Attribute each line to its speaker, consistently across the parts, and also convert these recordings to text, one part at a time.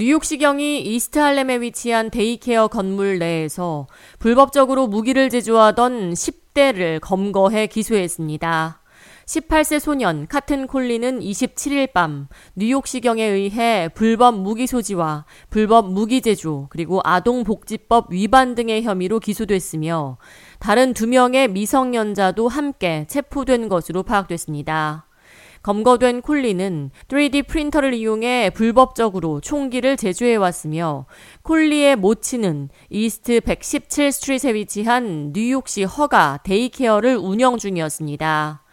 Speaker 1: 뉴욕시경이 이스트 할렘에 위치한 데이케어 건물 내에서 불법적으로 무기를 제조하던 10대를 검거해 기소했습니다. 18세 소년 카튼 콜리는 27일 밤 뉴욕시경에 의해 불법 무기 소지와 불법 무기 제조 그리고 아동복지법 위반 등의 혐의로 기소됐으며 다른 두 명의 미성년자도 함께 체포된 것으로 파악됐습니다. 검거된 콜리는 3D 프린터를 이용해 불법적으로 총기를 제조해 왔으며 콜리의 모친은 이스트 117 스트릿에 위치한 뉴욕시 허가 daycare를 운영 중이었습니다.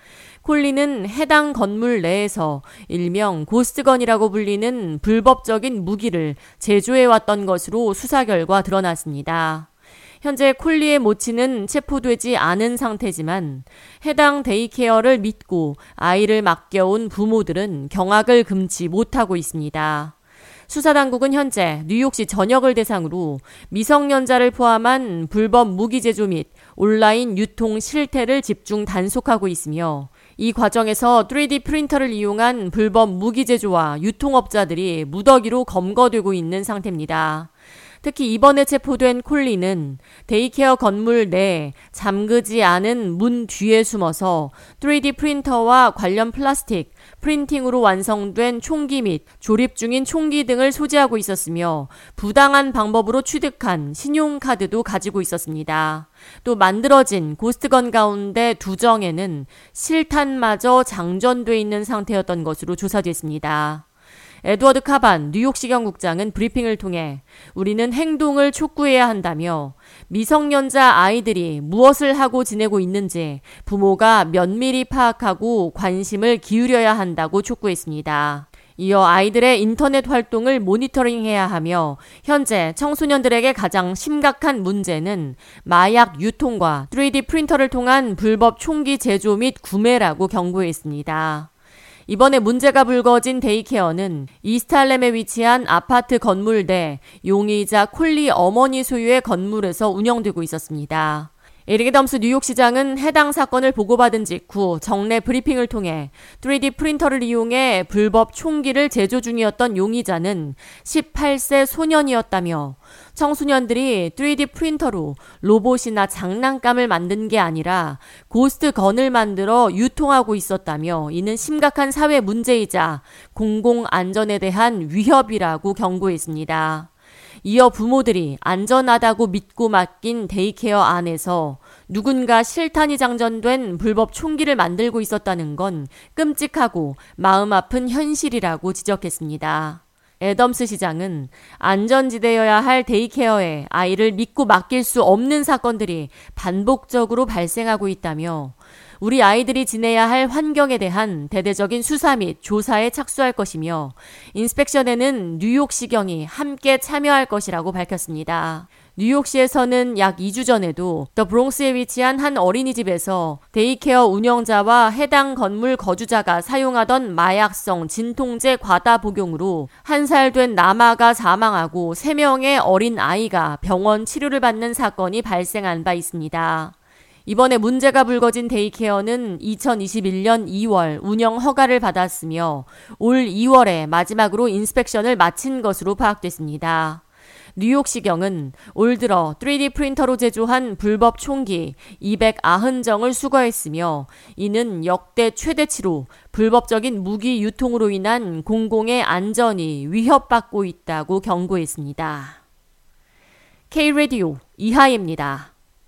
Speaker 1: 콜리는 해당 건물 내에서 일명 ghost gun이라고 불리는 불법적인 무기를 제조해 왔던 것으로 수사 결과 드러났습니다. 현재 콜리의 모친은 체포되지 않은 상태지만 해당 daycare를 믿고 아이를 맡겨온 부모들은 경악을 금치 못하고 있습니다. 수사당국은 현재 뉴욕시 전역을 대상으로 미성년자를 포함한 불법 무기 제조 및 온라인 유통 실태를 집중 단속하고 있으며 이 과정에서 3D 프린터를 이용한 불법 무기 제조와 유통업자들이 무더기로 검거되고 있는 상태입니다. 특히 이번에 체포된 콜리는 daycare 건물 내 잠그지 않은 문 뒤에 숨어서 3D 프린터와 관련 플라스틱, 프린팅으로 완성된 총기 및 조립 중인 총기 등을 소지하고 있었으며 부당한 방법으로 취득한 신용카드도 가지고 있었습니다. 또 만들어진 ghost gun 가운데 두 정에는 실탄마저 장전돼 있는 상태였던 것으로 조사됐습니다. 에드워드 카반 뉴욕시경 국장은 브리핑을 통해 우리는 행동을 촉구해야 한다며 미성년자 아이들이 무엇을 하고 지내고 있는지 부모가 면밀히 파악하고 관심을 기울여야 한다고 촉구했습니다. 이어 아이들의 인터넷 활동을 모니터링해야 하며 현재 청소년들에게 가장 심각한 문제는 마약 유통과 3D 프린터를 통한 불법 총기 제조 및 구매라고 경고했습니다. 이번에 문제가 불거진 daycare는 이스트 할렘에 위치한 아파트 건물 내 용의자 콜리 어머니 소유의 건물에서 운영되고 있었습니다. 에릭 애덤스 뉴욕 시장은 해당 사건을 보고받은 직후 정례 브리핑을 통해 3D 프린터를 이용해 불법 총기를 제조 중이었던 용의자는 18세 소년이었다며 청소년들이 3D 프린터로 로봇이나 장난감을 만든 게 아니라 ghost gun을 만들어 유통하고 있었다며 이는 심각한 사회 문제이자 공공 안전에 대한 위협이라고 경고했습니다. 이어 부모들이 안전하다고 믿고 맡긴 daycare 안에서 누군가 실탄이 장전된 불법 총기를 만들고 있었다는 건 끔찍하고 마음 아픈 현실이라고 지적했습니다. 애덤스 시장은 안전지대여야 할 daycare에 아이를 믿고 맡길 수 없는 사건들이 반복적으로 발생하고 있다며 우리 아이들이 지내야 할 환경에 대한 대대적인 수사 및 조사에 착수할 것이며 inspection에는 뉴욕시경이 함께 참여할 것이라고 밝혔습니다. 뉴욕시에서는 약 2주 전에도 더 브롱스에 위치한 한 어린이집에서 daycare 운영자와 해당 건물 거주자가 사용하던 마약성 진통제 과다 복용으로 한 살 된 남아가 사망하고 3명의 어린 아이가 병원 치료를 받는 사건이 발생한 바 있습니다. 이번에 문제가 불거진 daycare는 2021년 2월 운영 허가를 받았으며 올 2월에 마지막으로 inspection을 마친 것으로 파악됐습니다. 뉴욕시경은 올 들어 3D 프린터로 제조한 불법 총기 290정을 수거했으며 이는 역대 최대치로 불법적인 무기 유통으로 인한 공공의 안전이 위협받고 있다고 경고했습니다. K-Radio 이하입니다.